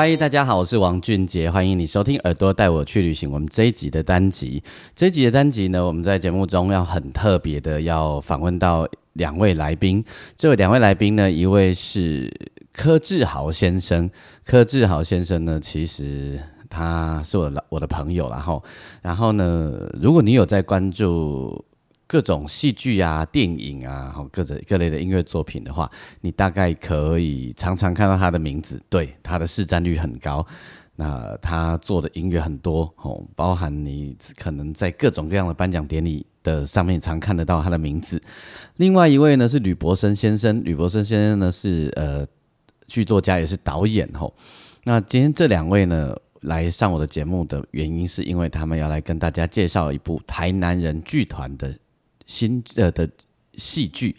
嗨，大家好，我是王俊杰，欢迎你收听《耳朵带我去旅行》。我们这一集的单集，这一集的单集呢，我们在节目中要很特别的，要访问到两位来宾。这位两位来宾呢，一位是柯志豪先生。柯志豪先生呢，其实他是我的我的朋友，然后，然后呢，如果你有在关注。各种戏剧啊、电影啊，各种各类的音乐作品的话，你大概可以常常看到他的名字。对，他的市占率很高。那他做的音乐很多哦，包含你可能在各种各样的颁奖典礼的上面常看得到他的名字。另外一位呢是吕伯生先生，吕伯生先生呢是呃剧作家也是导演吼。那今天这两位呢来上我的节目的原因，是因为他们要来跟大家介绍一部台南人剧团的。新呃的戏剧，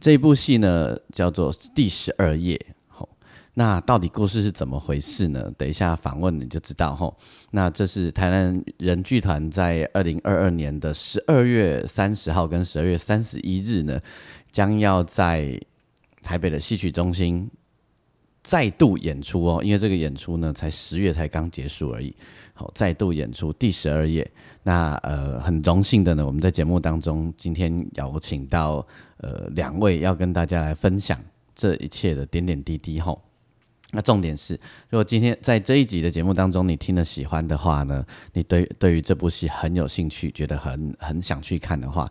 这一部戏呢叫做《第十二夜》。吼，那到底故事是怎么回事呢？等一下访问你就知道。吼，那这是台南人剧团在二零二二年的十二月三十号跟十二月三十一日呢，将要在台北的戏曲中心再度演出哦。因为这个演出呢，才十月才刚结束而已。好，再度演出《第十二夜》。那呃，很荣幸的呢，我们在节目当中今天邀请到呃两位，要跟大家来分享这一切的点点滴滴吼。那重点是，如果今天在这一集的节目当中你听了喜欢的话呢，你对对于这部戏很有兴趣，觉得很很想去看的话，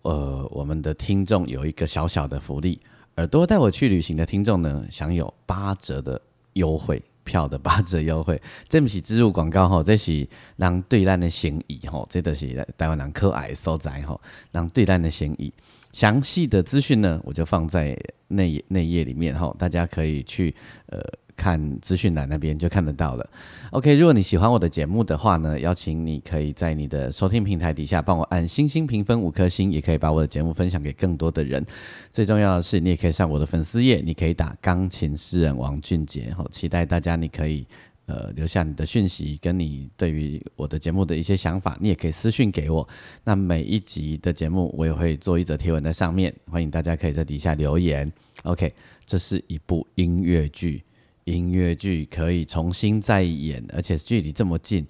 呃，我们的听众有一个小小的福利，耳朵带我去旅行的听众呢，享有八折的优惠。票的八折优惠，这不是植入广告吼，这是让对咱的心意吼，这都是台湾人可爱的所在吼，让对咱的心意。详细的资讯呢，我就放在内内页里面吼，大家可以去呃。看资讯栏那边就看得到了。OK，如果你喜欢我的节目的话呢，邀请你可以在你的收听平台底下帮我按星星评分五颗星，也可以把我的节目分享给更多的人。最重要的是，你也可以上我的粉丝页，你可以打钢琴诗人王俊杰。好，期待大家，你可以呃留下你的讯息，跟你对于我的节目的一些想法，你也可以私讯给我。那每一集的节目我也会做一则贴文在上面，欢迎大家可以在底下留言。OK，这是一部音乐剧。音乐剧可以重新再演，而且距离这么近，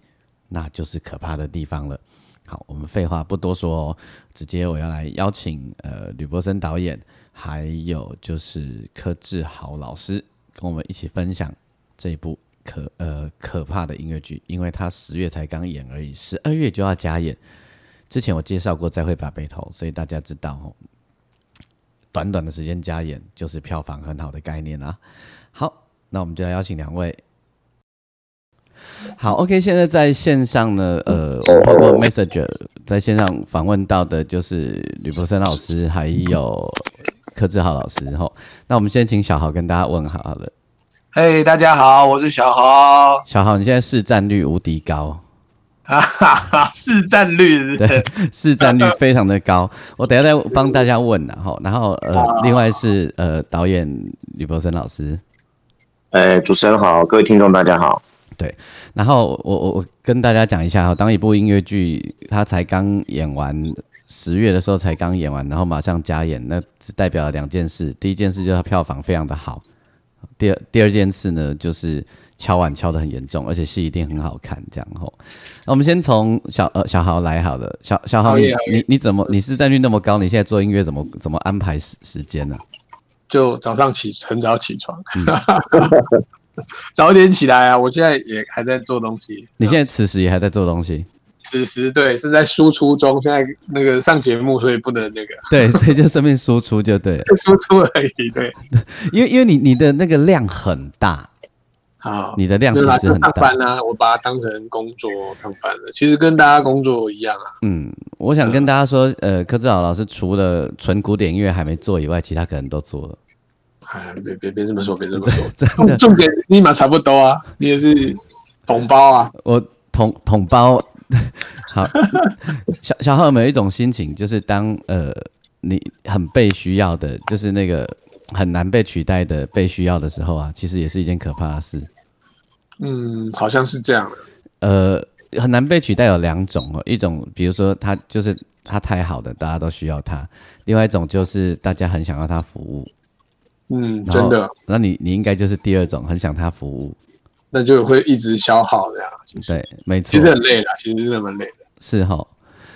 那就是可怕的地方了。好，我们废话不多说哦，直接我要来邀请呃吕伯森导演，还有就是柯志豪老师，跟我们一起分享这一部可呃可怕的音乐剧，因为他十月才刚演而已，十二月就要加演。之前我介绍过《再会把背头》，所以大家知道哦，短短的时间加演就是票房很好的概念啊。好。那我们就要邀请两位。好，OK，现在在线上呢，呃，我们透过 Messenger 在线上访问到的就是吕博森老师，还有柯志豪老师。吼，那我们先请小豪跟大家问好好了。嘿，大家好，我是小豪。小豪，你现在市占率无敌高。哈哈，市占率对，市占率非常的高。我等下再帮大家问然后，然后呃，另外是呃，导演吕博森老师。呃，主持人好，各位听众大家好。对，然后我我我跟大家讲一下哈，当一部音乐剧它才刚演完，十月的时候才刚演完，然后马上加演，那只代表了两件事。第一件事就是它票房非常的好，第二第二件事呢就是敲碗敲的很严重，而且戏一定很好看。这样吼，那我们先从小呃小豪来好了，小小豪你你你怎么你是占率那么高？你现在做音乐怎么怎么安排时时间呢？就早上起很早起床，早点起来啊！我现在也还在做东西。你现在此时也还在做东西？此时对，是在输出中。现在那个上节目，所以不能那个。对，所以就顺便输出就对。输出而已，对。因为因为你你的那个量很大。好，你的量其实很大。班啊，我把它当成工作上班了。其实跟大家工作一样啊。嗯，我想跟大家说，呃，柯志豪老师除了纯古典音乐还没做以外，其他可能都做了。哎，别别别这么说，别这么说，真的，重点立马差不多啊，你也是同胞啊，我同同胞 好。小小浩有没有一种心情，就是当呃你很被需要的，就是那个很难被取代的被需要的时候啊，其实也是一件可怕的事。嗯，好像是这样。呃，很难被取代有两种哦，一种比如说他就是他太好的，大家都需要他；，另外一种就是大家很想要他服务。嗯，真的，那你你应该就是第二种，很想他服务。那就会一直消耗这样。其实对，没错其实，很累的，其实真的蛮累的。是哈。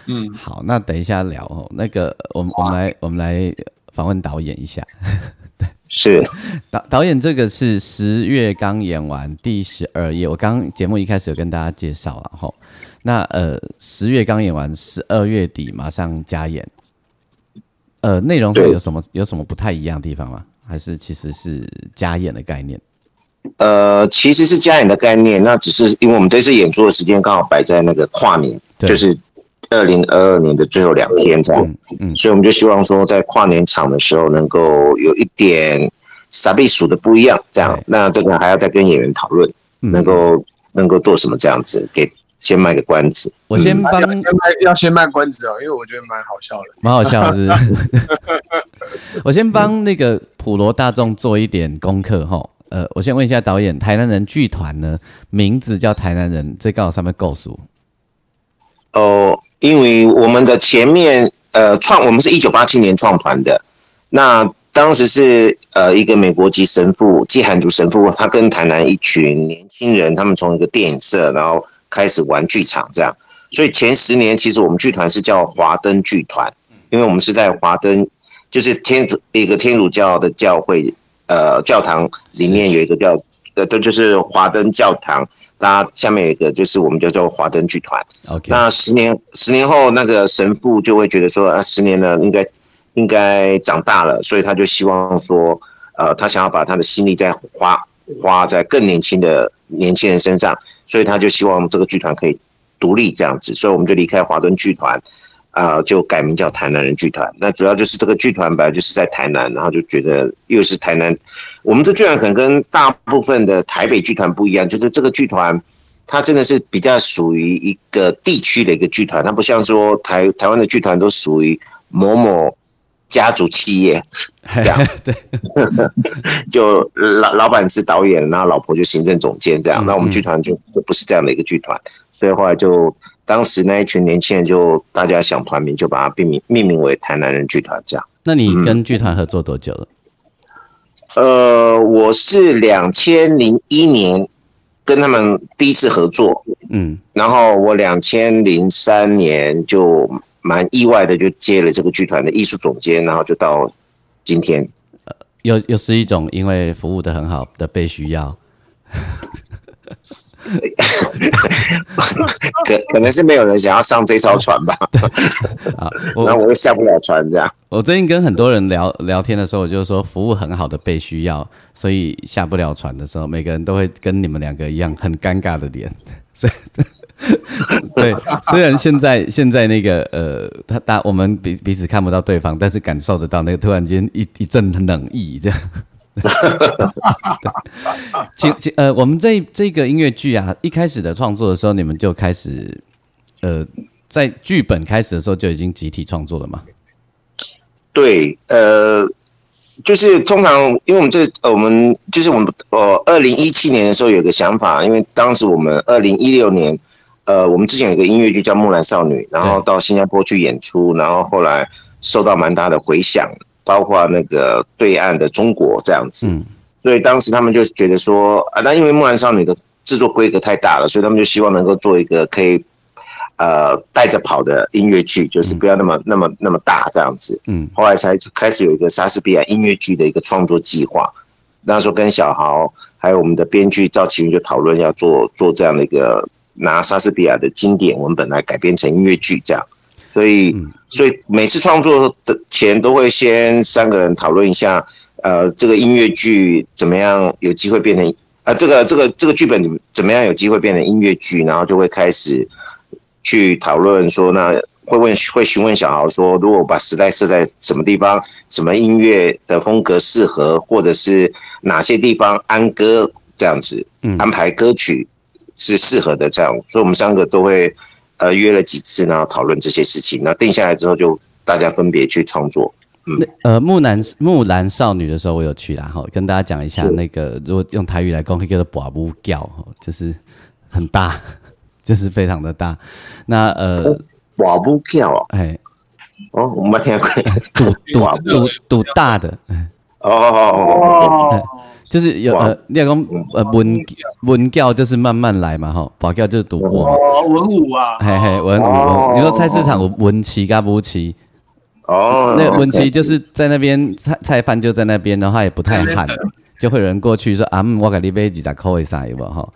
嗯，好，那等一下聊哦。那个，我们我们来我们来访问导演一下。对是导导演这个是十月刚演完第十二页，我刚节目一开始有跟大家介绍了哈。那呃，十月刚演完，十二月底马上加演。呃，内容上有什么有什么不太一样的地方吗？还是其实是加演的概念？呃，其实是加演的概念，那只是因为我们这次演出的时间刚好摆在那个跨年，对就是二零二二年的最后两天这样，嗯嗯。所以我们就希望说在跨年场的时候能够有一点傻逼数的不一样，这样，那这个还要再跟演员讨论，嗯。能够能够做什么这样子，给先卖个关子。我先帮要先卖要先卖关子哦，因为我觉得蛮好笑的。蛮好笑的是不是 我先帮那个普罗大众做一点功课哈。呃，我先问一下导演，台南人剧团呢，名字叫台南人，这刚好上面够数。哦，因为我们的前面呃创，我们是一九八七年创团的，那当时是呃一个美国籍神父季韩族神父，他跟台南一群年轻人，他们从一个电影社，然后开始玩剧场这样，所以前十年其实我们剧团是叫华灯剧团，因为我们是在华灯，就是天主一个天主教的教会呃教堂里面有一个叫呃，这就是华灯教堂。它下面有一个，就是我们叫做华灯剧团。OK，那十年十年后，那个神父就会觉得说，啊，十年了，应该应该长大了，所以他就希望说，呃，他想要把他的心力再花花在更年轻的年轻人身上，所以他就希望这个剧团可以独立这样子，所以我们就离开华顿剧团，啊、就改名叫台南人剧团。那主要就是这个剧团本来就是在台南，然后就觉得又是台南，我们这剧团可能跟大部分的台北剧团不一样，就是这个剧团。它真的是比较属于一个地区的一个剧团，它不像说台台湾的剧团都属于某某家族企业，这样 对，就老老板是导演，然后老婆就行政总监这样。嗯那我们剧团就就不是这样的一个剧团，所以后来就当时那一群年轻人就大家想团名，就把它命名命名为台南人剧团这样。那你跟剧团合作多久了？呃，我是两千零一年跟他们第一次合作，嗯，然后我两千零三年就蛮意外的就接了这个剧团的艺术总监，然后就到今天。又又是一种因为服务的很好的被需要。可可能是没有人想要上这艘船吧，啊，然后我我又下不了船这样。我最近跟很多人聊聊天的时候，我就说服务很好的被需要，所以下不了船的时候，每个人都会跟你们两个一样很尴尬的脸。所 以 对，虽然现在现在那个呃，他大我们彼彼此看不到对方，但是感受得到那个突然间一一阵冷意这样。对请请呃，我们这这个音乐剧啊，一开始的创作的时候，你们就开始呃，在剧本开始的时候就已经集体创作了嘛？对，呃，就是通常因为我们这呃我们就是我们呃二零一七年的时候有个想法，因为当时我们二零一六年呃我们之前有个音乐剧叫《木兰少女》，然后到新加坡去演出，然后后来受到蛮大的回响，包括那个对岸的中国这样子，嗯所以当时他们就觉得说啊，那因为《木兰少女》的制作规格太大了，所以他们就希望能够做一个可以呃带着跑的音乐剧，就是不要那么、那么那么大这样子。嗯后来才开始有一个莎士比亚音乐剧的一个创作计划。那时候跟小豪还有我们的编剧赵启云就讨论要做做这样的一个拿莎士比亚的经典文本来改编成音乐剧这样。所以，所以每次创作的前都会先三个人讨论一下，呃，这个音乐剧怎么样有机会变成，呃，这个这个这个剧本怎么样有机会变成音乐剧，然后就会开始去讨论说，那会问会询问小豪说，如果把时代设在什么地方，什么音乐的风格适合，或者是哪些地方安歌这样子，安排歌曲是适合的这样，所以我们三个都会呃约了几次，然后讨论这些事情，那定下来之后就大家分别去创作。那呃木兰木兰少女的时候我有去啦，哈，跟大家讲一下那个如果用台语来讲，可以叫做寡不叫，就是很大，就是非常的大。那呃寡不叫啊，哎，哦，我没听过，赌赌赌 赌大的，哦哦。哦，就是有呃，你讲呃文文教就是慢慢来嘛，吼，保教就是赌博，哦文武啊，嘿嘿文武，你说菜市场文旗跟武旗。哦，那文琪就是在那边菜菜贩就在那边，然后他也不太喊，就会有人过去说啊，我给你杯几只扣一下有哈。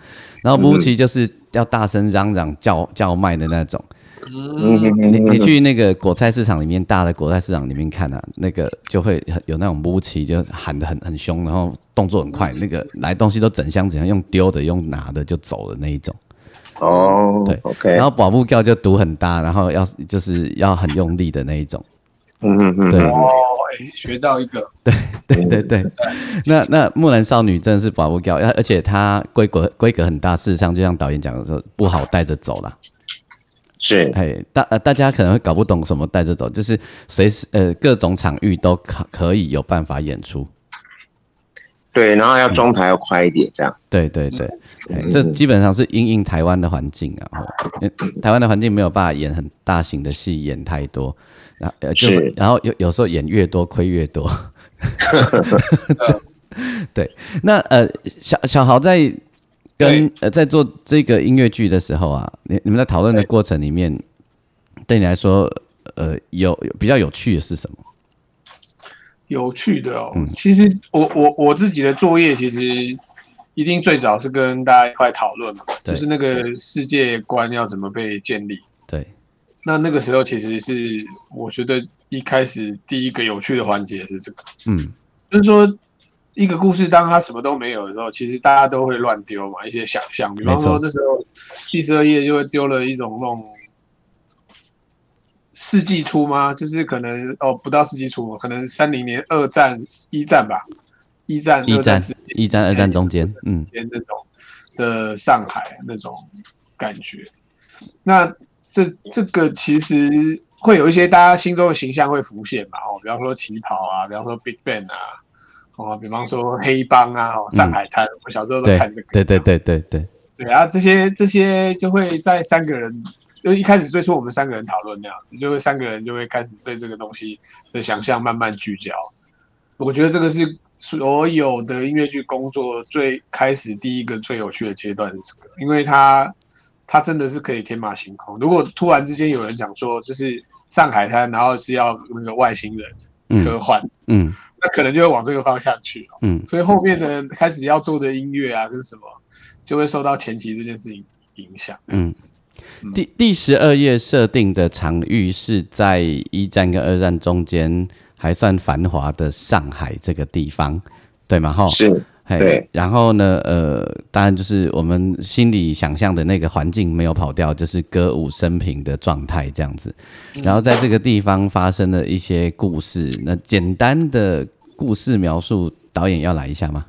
然后武奇就是要大声嚷嚷叫叫卖的那种。你你去那个果菜市场里面大的果菜市场里面看啊，那个就会有那种武奇就喊的很很凶，然后动作很快，那个来东西都整箱整箱用丢的用拿的就走的那一种。哦，对，OK。然后保护叫就毒很大，然后要就是要很用力的那一种。嗯嗯嗯，对哦，学到一个，对 对对对，那那木兰少女真的是保不掉，而且它规格规格很大，事实上就像导演讲的说，不好带着走了。是，哎，大呃大家可能会搞不懂什么带着走，就是随时呃各种场域都可可以有办法演出。对，然后要装台要快一点，这样。对对对，这基本上是因应台湾的环境啊，台湾的环境没有办法演很大型的戏，演太多。呃，就是，然后有有时候演越多亏越多。对，那呃，小小豪在跟呃在做这个音乐剧的时候啊，你你们在讨论的过程里面，对你来说，呃，有比较有趣的是什么？有趣的哦，嗯其实我我我自己的作业其实一定最早是跟大家一块讨论嘛，就是那个世界观要怎么被建立。对。那那个时候其实是我觉得一开始第一个有趣的环节是这个，嗯，就是说一个故事当它什么都没有的时候，其实大家都会乱丢嘛，一些想象，比方说那时候第十二页就会丢了一种那种世纪初吗？就是可能哦不到世纪初，可能三零年二战一战吧，一战一战一战二战中间，嗯，那种的上海那种感觉，那。这这个其实会有一些大家心中的形象会浮现嘛，哦，比方说旗袍啊，比方说 Big Bang 啊，哦，比方说黑帮啊，哦，上海滩，我小时候都看这个，对对对对对对啊，这些这些就会在三个人，就一开始最初我们三个人讨论那样子，就会三个人就会开始对这个东西的想象慢慢聚焦。我觉得这个是所有的音乐剧工作最开始第一个最有趣的阶段是这个，因为它。它真的是可以天马行空。如果突然之间有人讲说，就是上海滩，然后是要那个外星人科幻，嗯，那可能就会往这个方向去嗯。所以后面的开始要做的音乐啊，跟什么，就会受到前期这件事情影响。嗯，第第十二页设定的场域是在一战跟二战中间还算繁华的上海这个地方，对吗？哈，是。对，然后呢？呃，当然就是我们心里想象的那个环境没有跑掉，就是歌舞升平的状态这样子。然后在这个地方发生了一些故事，那简单的故事描述，导演要来一下吗？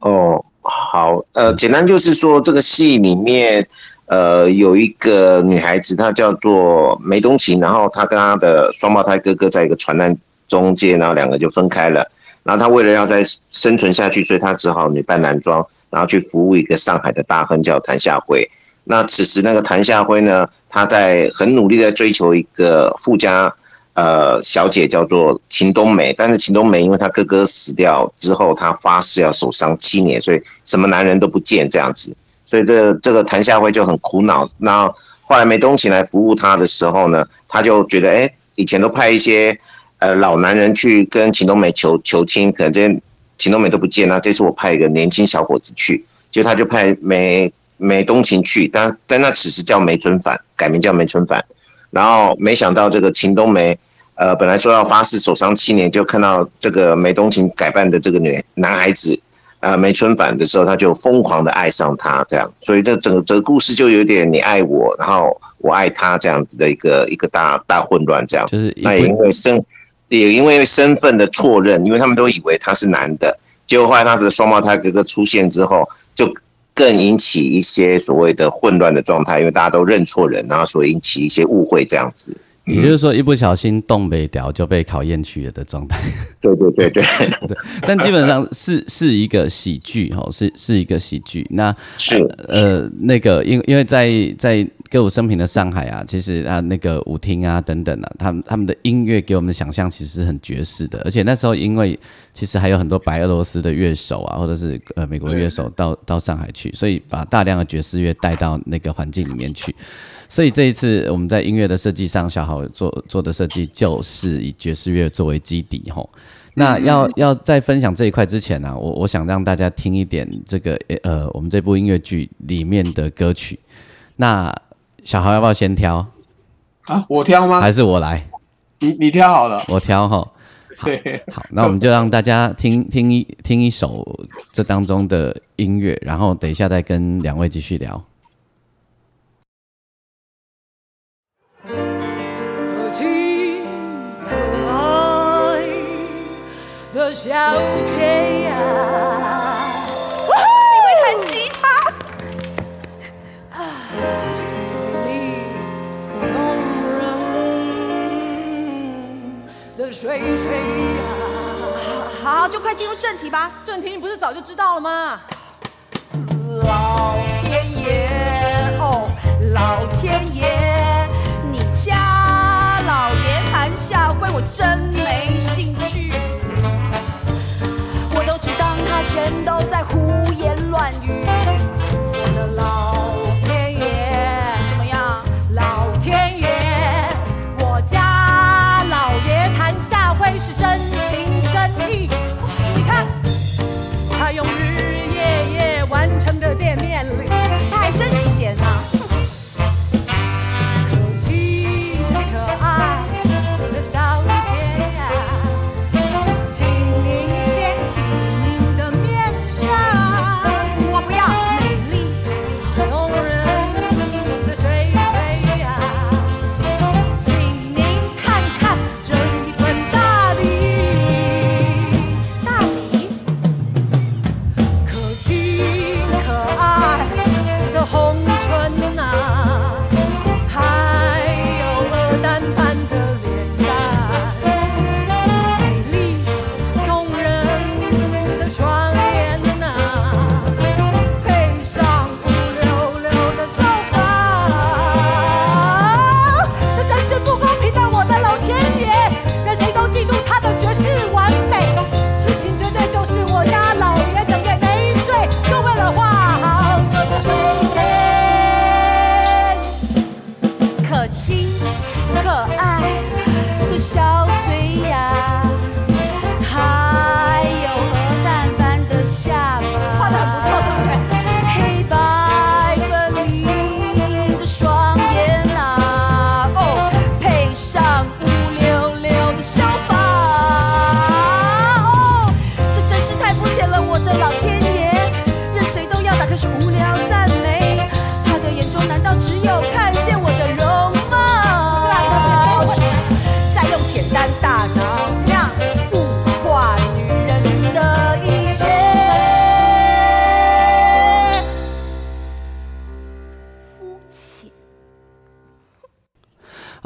哦，好，呃，简单就是说，这个戏里面，呃，有一个女孩子，她叫做梅东琴，然后她跟她的双胞胎哥哥在一个船难中间，然后两个就分开了。然后他为了要再生存下去，所以他只好女扮男装，然后去服务一个上海的大亨叫谭夏辉。那此时那个谭夏辉呢，他在很努力的追求一个富家呃小姐，叫做秦冬梅。但是秦冬梅因为她哥哥死掉之后，她发誓要守丧七年，所以什么男人都不见这样子。所以这这个谭夏辉就很苦恼。那后来梅东琴来服务他的时候呢，他就觉得，哎，以前都派一些。呃，老男人去跟秦冬梅求求亲，可能这秦冬梅都不见那这次我派一个年轻小伙子去，就他就派梅梅东晴去，但但那此时叫梅春凡，改名叫梅春凡。然后没想到这个秦冬梅，呃，本来说要发誓守丧七年，就看到这个梅东晴改扮的这个女男孩子，呃梅春凡的时候，他就疯狂的爱上他，这样，所以这整个整个故事就有点你爱我，然后我爱他这样子的一个一个大大混乱，这样。就是那也因为身也因为身份的错认，因为他们都以为他是男的，结果后来他的双胞胎哥哥出现之后，就更引起一些所谓的混乱的状态，因为大家都认错人，然后所以引起一些误会这样子。也就是说，一不小心动北调就被考验去了的状态。对对对对对，但基本上是是一个喜剧哈，是是一个喜剧。那是呃那个，因因为在在歌舞升平的上海啊，其实啊那个舞厅啊等等啊，他们他们的音乐给我们的想象其实是很爵士的，而且那时候因为其实还有很多白俄罗斯的乐手啊，或者是呃美国乐手到到上海去，所以把大量的爵士乐带到那个环境里面去。所以这一次我们在音乐的设计上，小豪做做的设计就是以爵士乐作为基底吼。那要要在分享这一块之前呢，我我想让大家听一点这个呃我们这部音乐剧里面的歌曲。那小豪要不要先挑啊？我挑吗？还是我来？你你挑好了，我挑哈。好，好，那我们就让大家听听一听一首这当中的音乐，然后等一下再跟两位继续聊。小姐呀，哇，你会弹吉他啊！你动人的水水呀，好，就快进入正题吧。正题你不是早就知道了吗？老天爷，哦，老天爷，你家老爷谈下跪，我真都在胡言乱语。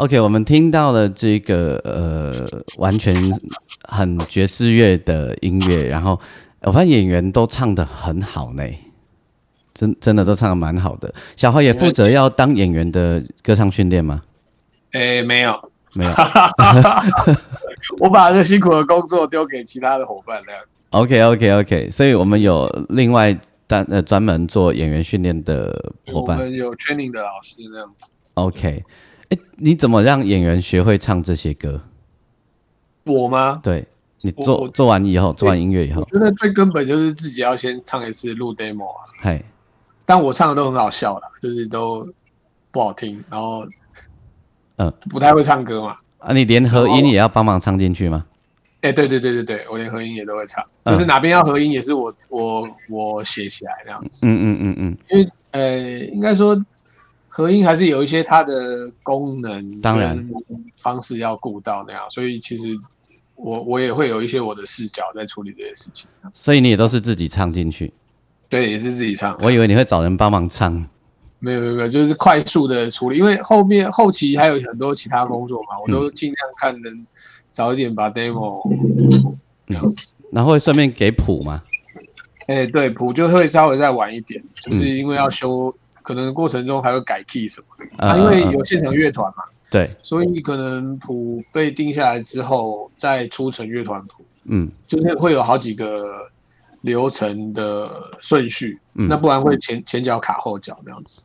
OK，我们听到了这个呃，完全很爵士乐的音乐，然后我发现演员都唱的很好呢，真真的都唱的蛮好的。小花也负责要当演员的歌唱训练吗？诶，没有，没有，我把这辛苦的工作丢给其他的伙伴这样。OK，OK，OK，所以我们有另外单呃专门做演员训练的伙伴，我们有 training 的老师这样子。OK。你怎么让演员学会唱这些歌？我吗？对你做做完以后，做完音乐以后，我觉得最根本就是自己要先唱一次录 demo 啊。嘿，但我唱的都很好笑啦，就是都不好听，然后嗯，不太会唱歌嘛。啊，你连合音也要帮忙唱进去吗？哎、对对对对对，我连合音也都会唱，嗯就是哪边要合音也是我我我写起来那样子。嗯嗯嗯嗯，因为呃，应该说合音还是有一些它的功能，当然方式要顾到那样，所以其实我我也会有一些我的视角在处理这些事情。所以你也都是自己唱进去，对，也是自己唱。我以为你会找人帮忙唱。没有没有没有，就是快速的处理，因为后面后期还有很多其他工作嘛，我都尽量看能早一点把 demo 这样子。然后会顺便给谱嘛？哎、对，谱就会稍微再晚一点，就是因为要修，可能过程中还会改 key 什么的。嗯啊，因为有现场乐团嘛，对，所以可能谱被定下来之后，再出成乐团谱，嗯。就是会有好几个流程的顺序，嗯。那不然会前前脚卡后脚这样子。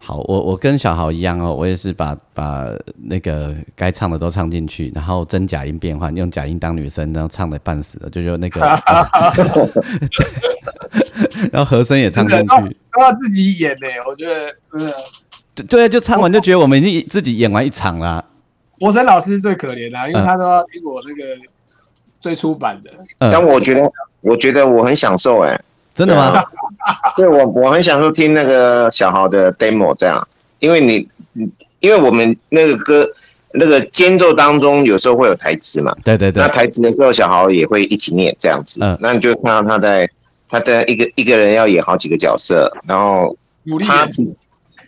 好，我我跟小豪一样哦，我也是把把那个该唱的都唱进去，然后真假音变换，用假音当女生，然后唱的半死了，就就那个 然后和声也唱进去，都要自己演呢、我觉得真的。对对，就唱完就觉得我们已经自己演完一场啦。博森老师最可怜啦、因为嗯他都要听我那个最初版的。嗯，但我觉得，我觉得我很享受哎、真的吗？对我我很享受听那个小豪的 demo 这样，因为你，你因为我们那个歌那个间奏当中有时候会有台词嘛，对对对。那，台词的时候小豪也会一起念这样子，嗯。那你就看到他在他在一个一个人要演好几个角色，然后他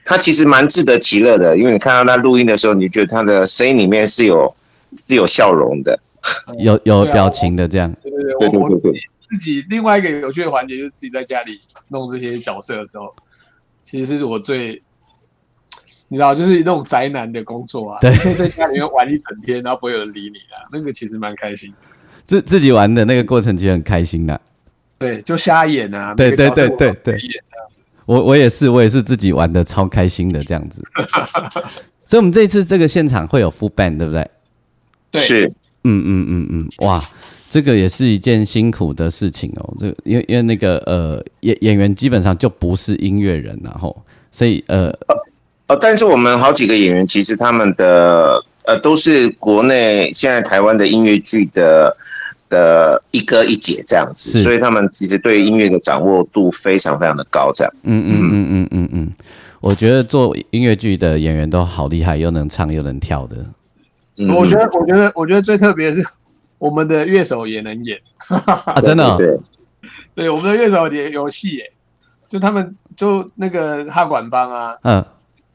他其实蛮自得其乐的，因为你看到他录音的时候，你觉得他的声音里面是有是有笑容的，有有表情的这样。对对对，对对自己另外一个有趣的环节就是自己在家里弄这些角色的时候，其实是我最，你知道，就是那种宅男的工作啊，对可以在家里面玩一整天，然后不会有人理你啊，那个其实蛮开心的。自自己玩的那个过程其实很开心的。对，就瞎演啊，对对对对对演我我也是，我也是自己玩的超开心的这样子。所以，我们这一次这个现场会有 full band，对不对？对，是嗯嗯嗯嗯，哇，这个也是一件辛苦的事情哦。这个因为因为那个呃演演员基本上就不是音乐人然后所以呃呃，但是我们好几个演员其实他们的呃都是国内现在台湾的音乐剧的的一哥一姐这样子，所以他们其实对音乐的掌握度非常非常的高，这样。嗯嗯嗯。嗯嗯嗯，我觉得做音乐剧的演员都好厉害，又能唱又能跳的。嗯。我觉得，我觉得，我觉得最特别的是 我们的乐手也能演，啊，真的？哦、对对。对，我们的乐手也有戏耶，就他们就那个哈管帮啊，嗯，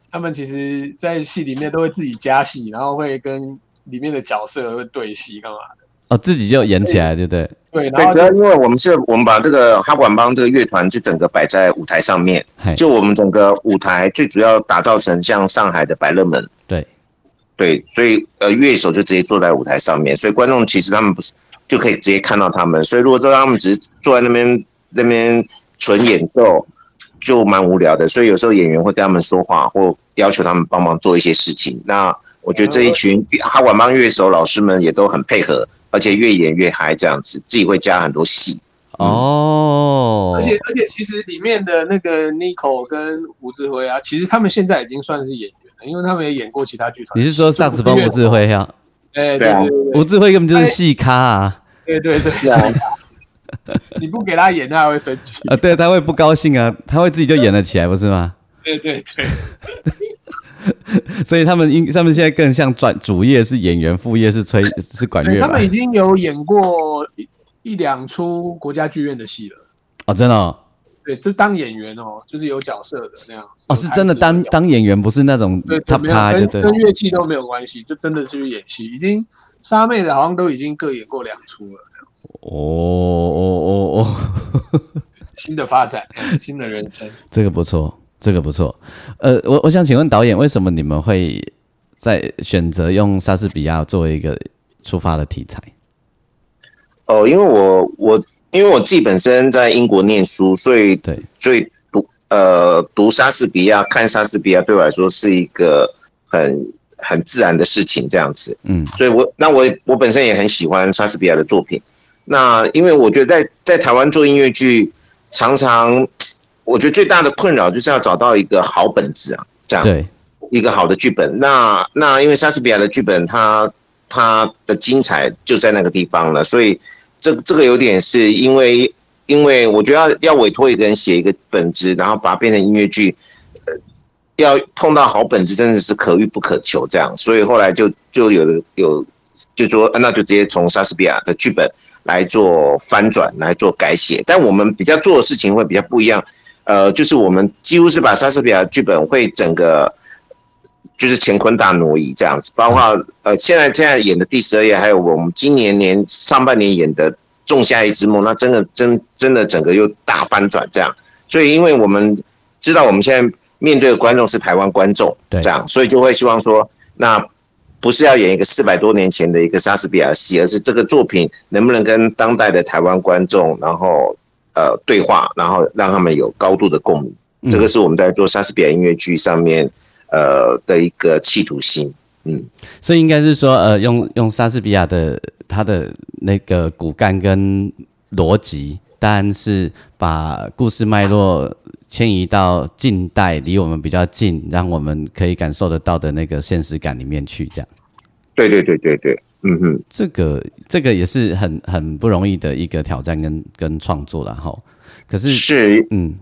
他们其实，在戏里面都会自己加戏，然后会跟里面的角色会对戏干嘛的。哦，自己就演起来，对不对？对，主要因为我们是我们把这个哈管帮这个乐团就整个摆在舞台上面，就我们整个舞台最主要打造成像上海的百乐门，对，对，所以呃乐手就直接坐在舞台上面，所以观众其实他们不是就可以直接看到他们，所以如果说他们只是坐在那边那边纯演奏，就蛮无聊的，所以有时候演员会跟他们说话，或要求他们帮忙做一些事情。那我觉得这一群哈管帮乐手老师们也都很配合，而且越演越嗨，这样子自己会加很多戏。哦，而且而且其实里面的那个 Nico 跟胡志辉啊，其实他们现在已经算是演员了，因为他们也演过其他剧团。你是说萨克斯风吴智慧呀？哎，对对啊对对吴志辉根本就是戏咖啊！对对对，是啊，你不给他演，他还会生气。啊，对，他会不高兴啊，他会自己就演了起来，不是吗？对对对，所以他们应他们现在更像转主业是演员，副业是吹 是管乐吧他们？已经有演过一一两出国家剧院的戏了。哦，真的哦，对，就当演员哦，就是有角色的那样子。哦，是真的当当演员，不是那种对对 top 没有咖，就跟对。跟乐器都没有关系，就真的是去演戏。已经沙妹的好像都已经各演过两出了，哦哦哦哦，新的发展，新的人生。这个不错，这个不错。呃，我我想请问导演，为什么你们会在选择用莎士比亚作为一个出发的题材？哦，因为我我因为我自己本身在英国念书，所以对，所以读呃读莎士比亚、看莎士比亚对我来说是一个很很自然的事情，这样子。嗯所以我那我我本身也很喜欢莎士比亚的作品。那因为我觉得在在台湾做音乐剧，常常我觉得最大的困扰就是要找到一个好本子啊，这样对，一个好的剧本。那那因为莎士比亚的剧本它它的精彩就在那个地方了。所以这这个有点是因为，因为我觉得要要委托一个人写一个本子，然后把它变成音乐剧，呃，要碰到好本子真的是可遇不可求这样。所以后来就就有了有就说，那就直接从莎士比亚的剧本来做翻转，来做改写。但我们比较做的事情会比较不一样，呃，就是我们几乎是把莎士比亚剧本会整个。就是乾坤大挪移这样子，包括呃，现在现在演的第十二页，还有我们今年年上半年演的《仲夏夜之梦》，那真的真真的整个又大翻转这样。所以，因为我们知道我们现在面对的观众是台湾观众，这样，所以就会希望说，那不是要演一个四百多年前的一个莎士比亚戏，而是这个作品能不能跟当代的台湾观众，然后呃对话，然后让他们有高度的共鸣。这个是我们在做莎士比亚音乐剧上面。呃的一个企图心，嗯，所以应该是说，呃，用用莎士比亚的他的那个骨干跟逻辑，当然是把故事脉络迁移到近代，离我们比较近，让我们可以感受得到的那个现实感里面去，这样。对对对对对，嗯哼，这个这个也是很很不容易的一个挑战跟跟创作了哈。可是是嗯。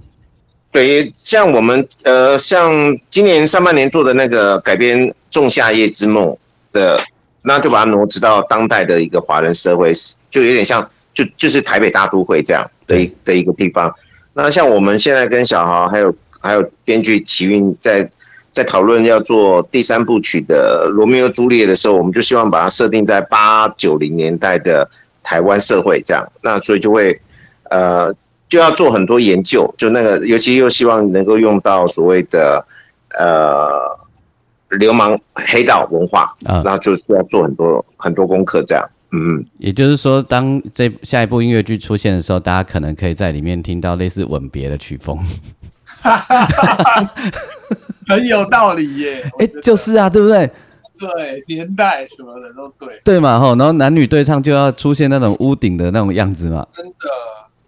对，像我们呃，像今年上半年做的那个改编《仲夏夜之梦》的，那就把它挪植到当代的一个华人社会，就有点像，就就是台北大都会这样的一的一个地方。那像我们现在跟小豪还有还有编剧齐韵在在讨论要做第三部曲的《罗密欧朱丽叶》的时候，我们就希望把它设定在八九零年代的台湾社会这样，那所以就会呃。就要做很多研究，就那个，尤其又希望能够用到所谓的呃流氓黑道文化啊，那就需要做很多很多功课，这样，嗯，也就是说，当这下一部音乐剧出现的时候，大家可能可以在里面听到类似吻别的曲风，很有道理耶，哎，就是啊，对不对？对，年代什么的都对，对嘛，吼，然后男女对唱就要出现那种屋顶的那种样子嘛，真的。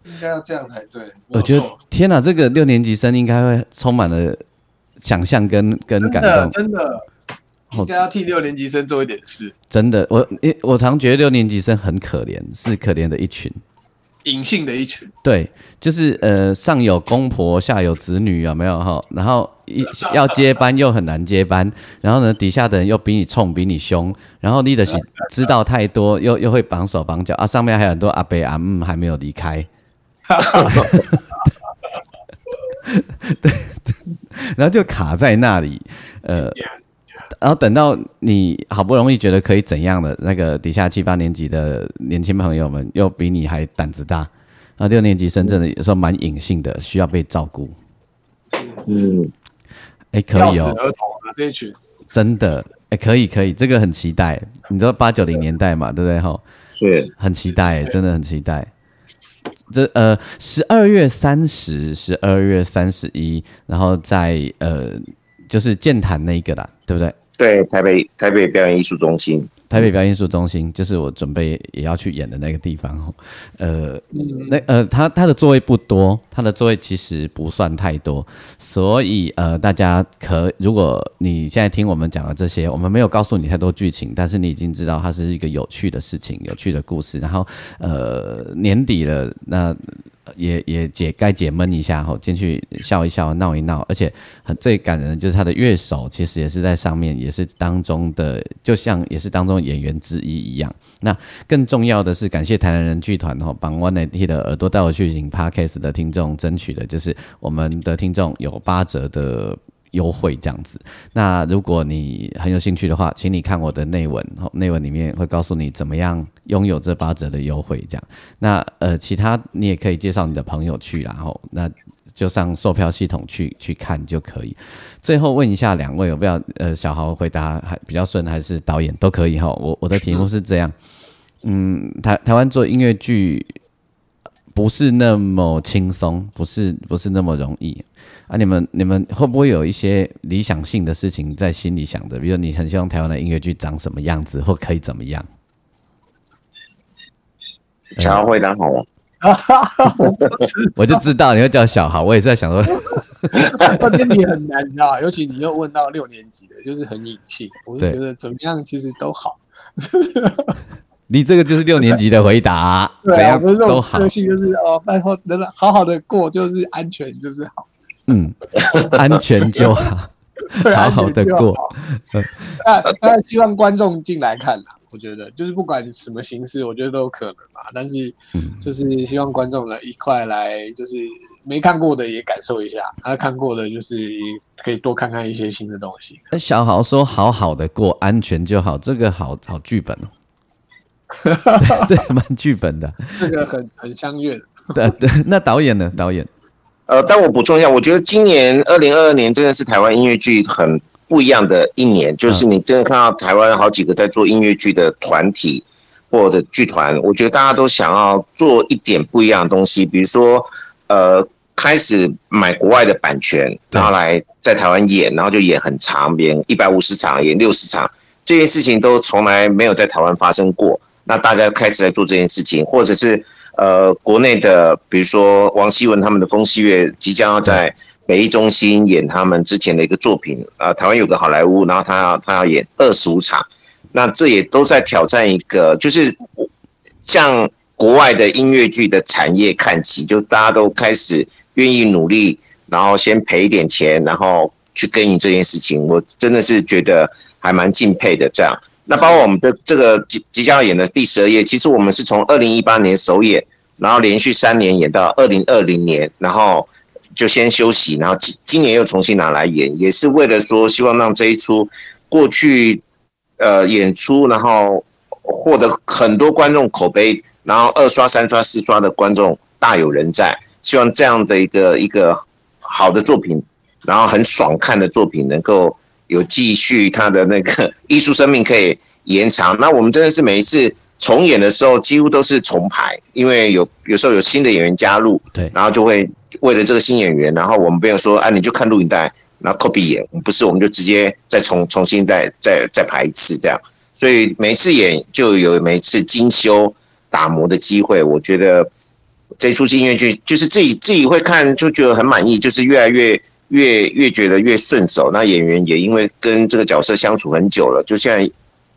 应该要这样才对。我觉得天哪，这个六年级生应该会充满了想象跟跟感动，真的，应该要替六年级生做一点事。真的，我我常觉得六年级生很可怜，是可怜的一群，隐性的一群。对，就是呃，上有公婆，下有子女，有没有哈？然后一要接班又很难接班，然后呢，底下的人又比你冲，比你凶，然后你的知道太多，又又会绑手绑脚啊，上面还有很多阿伯阿姆还没有离开。对，然后就卡在那里，呃，然后等到你好不容易觉得可以怎样的，那个底下七八年级的年轻朋友们又比你还胆子大，那六年级深圳的有时候蛮隐性的，需要被照顾。嗯，哎，可以哦，儿童啊这一群，真的，哎，可以可以，这个很期待。你知道八九零年代嘛，对不对？哈，是，很期待，真的很期待。这呃，十二月三十，十二月三十一，然后在呃，就是健谈那一个啦，对不对？对，台北台北表演艺术中心。台北表演艺术中心就是我准备也要去演的那个地方，呃，那呃，他他的座位不多，他的座位其实不算太多，所以呃，大家可如果你现在听我们讲的这些，我们没有告诉你太多剧情，但是你已经知道它是一个有趣的事情，有趣的故事，然后呃，年底了那。也也解该解闷一下吼，进去笑一笑，闹一闹，而且很最感人的就是他的乐手，其实也是在上面，也是当中的，就像也是当中演员之一一样。那更重要的是，感谢台南人剧团吼，帮 One Night 的耳朵带我去引 Podcast 的听众争取的，就是我们的听众有八折的。优惠这样子，那如果你很有兴趣的话，请你看我的内文，内文里面会告诉你怎么样拥有这八折的优惠。这样，那呃，其他你也可以介绍你的朋友去，然后那就上售票系统去去看就可以。最后问一下两位，有不要呃，小豪回答还比较顺，还是导演都可以哈？我我的题目是这样，嗯，台台湾做音乐剧不是那么轻松，不是不是那么容易。啊，你们你们会不会有一些理想性的事情在心里想着？比如你很希望台湾的音乐剧长什么样子，或可以怎么样？想要回答好了，我就知道你会叫小豪。我也是在想说，问题很难，你知道尤其你又问到六年级的，就是很隐性。我就觉得怎么样，其实都好。你这个就是六年级的回答，啊，怎样不是都好个。性，就是哦，拜托，能好好的过，就是安全就是好，嗯，安全就好。好好安全就地过好。那那希望观众进来看啦，我觉得就是不管什么形式，我觉得都有可能嘛。但是嗯就是希望观众来一块来，就是没看过的也感受一下，啊，看过的就是可以多看看一些新的东西。那小豪说：“好好的过，安全就好。”这个好好剧本哦，对，这蛮剧本的。这个很很相悦。对对，那导演呢？导演，呃，但我补充一下，我觉得今年二零二二年真的是台湾音乐剧很不一样的一年，就是你真的看到台湾好几个在做音乐剧的团体或者剧团，我觉得大家都想要做一点不一样的东西，比如说呃，开始买国外的版权，然后来在台湾演，然后就演很长，演一百五十场，演六十场，这些事情都从来没有在台湾发生过。那大家开始在做这件事情，或者是呃国内的，比如说王希文他们的风戏乐即将要在北艺中心演他们之前的一个作品，啊、台湾有个好莱坞，然后他要他要演二十五场，那这也都在挑战一个，就是向国外的音乐剧的产业看齐，就大家都开始愿意努力，然后先赔一点钱，然后去耕耘这件事情，我真的是觉得还蛮敬佩的。这样，那包括我们这这个即即将要演的第十二页，其实我们是从二零一八年首演，然后连续三年演到二零二零年，然后就先休息，然后今今年又重新拿来演，也是为了说希望让这一出过去呃演出，然后获得很多观众口碑，然后二刷、三刷、四刷的观众大有人在。希望这样的一个一个好的作品，然后很爽看的作品，能够有继续他的那个艺术生命可以延长。那我们真的是每一次重演的时候，几乎都是重排，因为有有时候有新的演员加入，对然后就会为了这个新演员，然后我们没有说，啊，你就看录影带，然后 copy 演，不是，我们就直接再重重新再再再排一次这样。所以每一次演就有每一次精修打磨的机会，我觉得这出音乐剧就是自己自己会看就觉得很满意，就是越来越越越觉得越顺手。那演员也因为跟这个角色相处很久了，就现在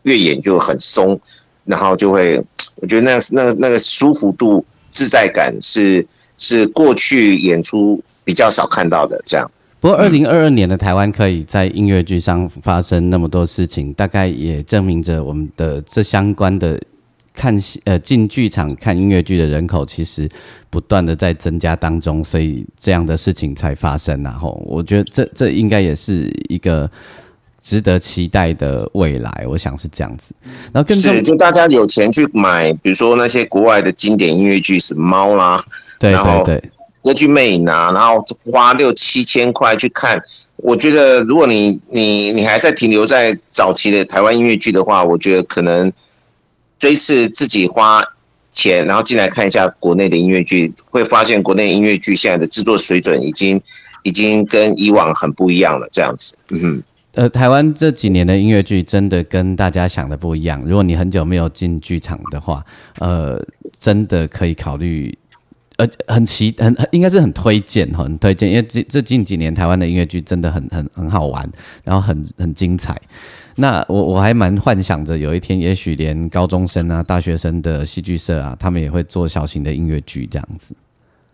越演就很松，然后就会我觉得那那那个舒服度、自在感是是过去演出比较少看到的这样。不过，二零二二年的台湾可以在音乐剧上发生那么多事情，大概也证明着我们的这相关的看戏呃进剧场看音乐剧的人口其实不断的在增加当中，所以这样的事情才发生然后我觉得这这应该也是一个值得期待的未来，我想是这样子。然后更重是，就大家有钱去买，比如说那些国外的经典音乐剧，什么猫啦、对对对，歌剧魅影啊，然后花六七千块去看，我觉得如果你你你还在停留在早期的台湾音乐剧的话，我觉得可能这一次自己花钱，然后进来看一下国内的音乐剧，会发现国内音乐剧现在的制作水准已经已经跟以往很不一样了，这样子，嗯哼。呃，台湾这几年的音乐剧真的跟大家想的不一样。如果你很久没有进剧场的话，呃，真的可以考虑，呃，很奇很很应该是很推荐，很推荐，因为这这近几年台湾的音乐剧真的很很很好玩，然后很很精彩。那我我还蛮幻想着有一天，也许连高中生啊、大学生的戏剧社啊，他们也会做小型的音乐剧这样子。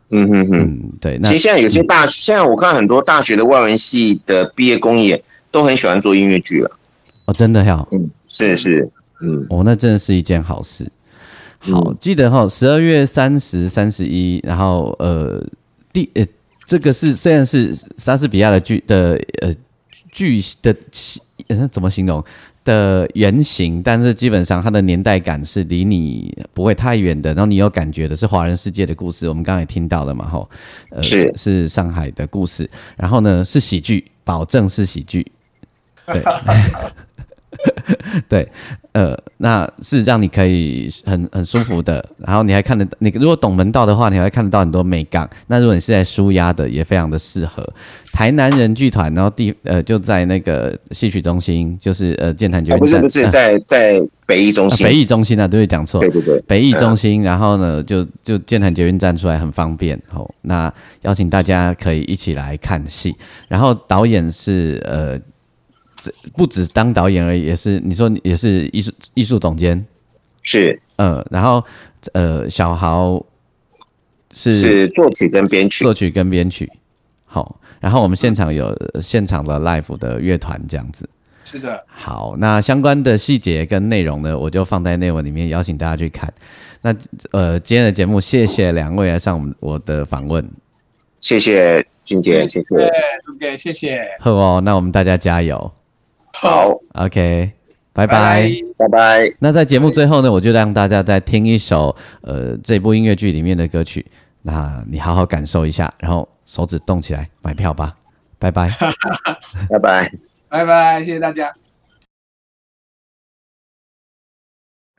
嗯哼哼，嗯，对。那其实现在有些大，现在我看很多大学的外文系的毕业公演都很喜欢做音乐剧了。哦，真的呀嗯，是是，嗯，哦，那真的是一件好事。好，记得哈，十二月三十、三十一，然后呃，第呃，这个是虽然是莎士比亚的剧的呃剧的起呃怎么形容？的原型，但是基本上它的年代感是离你不会太远的，然后你有感觉的是华人世界的故事，我们刚才也听到了嘛，吼，呃是是上海的故事，然后呢是喜剧，保证是喜剧，对。对，呃，那是让你可以很很舒服的，然后你还看得，你如果懂门道的话，你还会看得到很多美感。那如果你是在舒压的，也非常的适合。台南人剧团，然后地呃就在那个戏曲中心，就是呃建潭捷运站，啊不是不是呃在在北艺中心，啊北艺中心啊，对不对？讲错，对对对，北艺中心，然后呢，就就建潭捷运站出来很方便。哦，那邀请大家可以一起来看戏，然后导演是呃这不止当导演而已，也是你说你也是艺术艺术总监，是。嗯，然后呃，小豪是？是作曲跟编曲。作，曲跟编曲，好，然后我们现场有呃现场的 live 的乐团这样子。是的，好，那相关的细节跟内容呢，我就放在内文里面，邀请大家去看。那呃，今天的节目，谢谢两位来上我们我的访问，谢谢俊杰，谢谢，OK，谢谢，好哦，那我们大家加油好，，OK，拜拜。拜拜拜。那在节目最后呢，我就让大家再听一首呃这部音乐剧里面的歌曲，那你好好感受一下，然后手指动起来买票吧，拜拜。拜拜。拜拜，谢谢大家。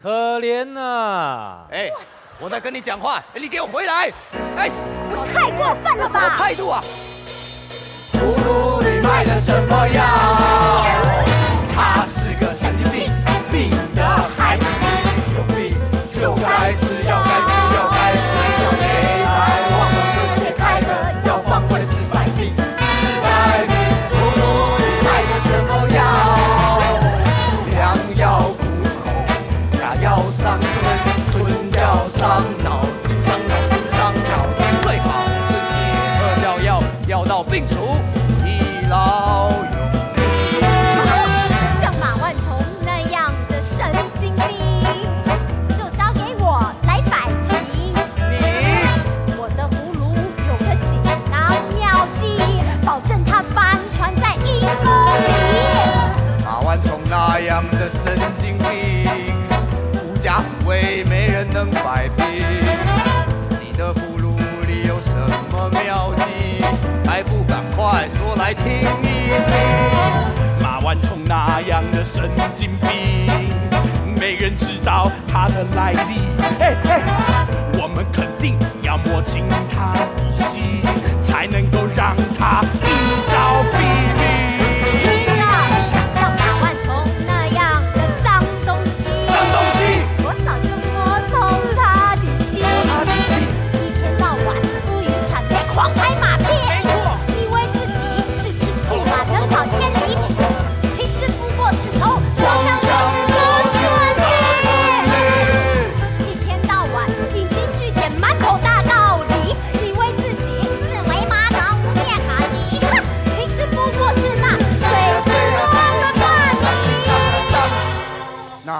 可怜呐、哎，我在跟你讲话，哎，你给我回来！哎，太过分了什么吧！态度啊？葫芦里卖的什么药？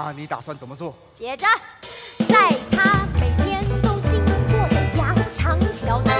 那你打算怎么做？接着，在他每天都经过的羊肠小径，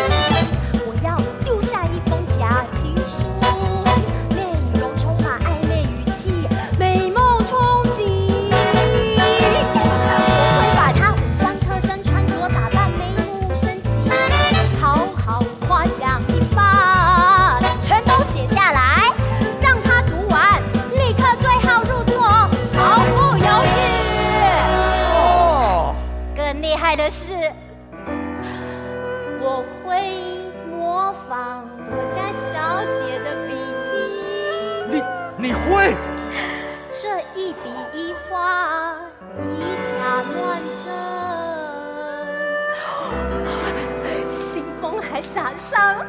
封还撒上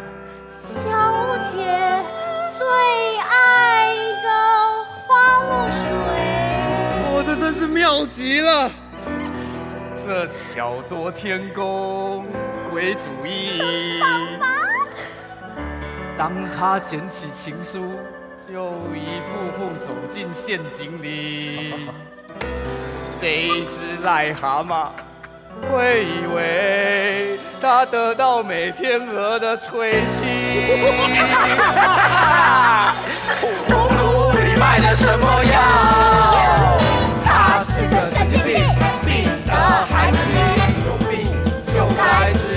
小姐最爱的花露水。我这真是妙极了！这巧夺天工，鬼主意。当他捡起情书，就一步步走进陷阱里。这一只癞蛤蟆会以为他得到美天鹅的吹气。葫芦里卖的什么药？他是个神经病，病的孩子，有病就该吃药，该吃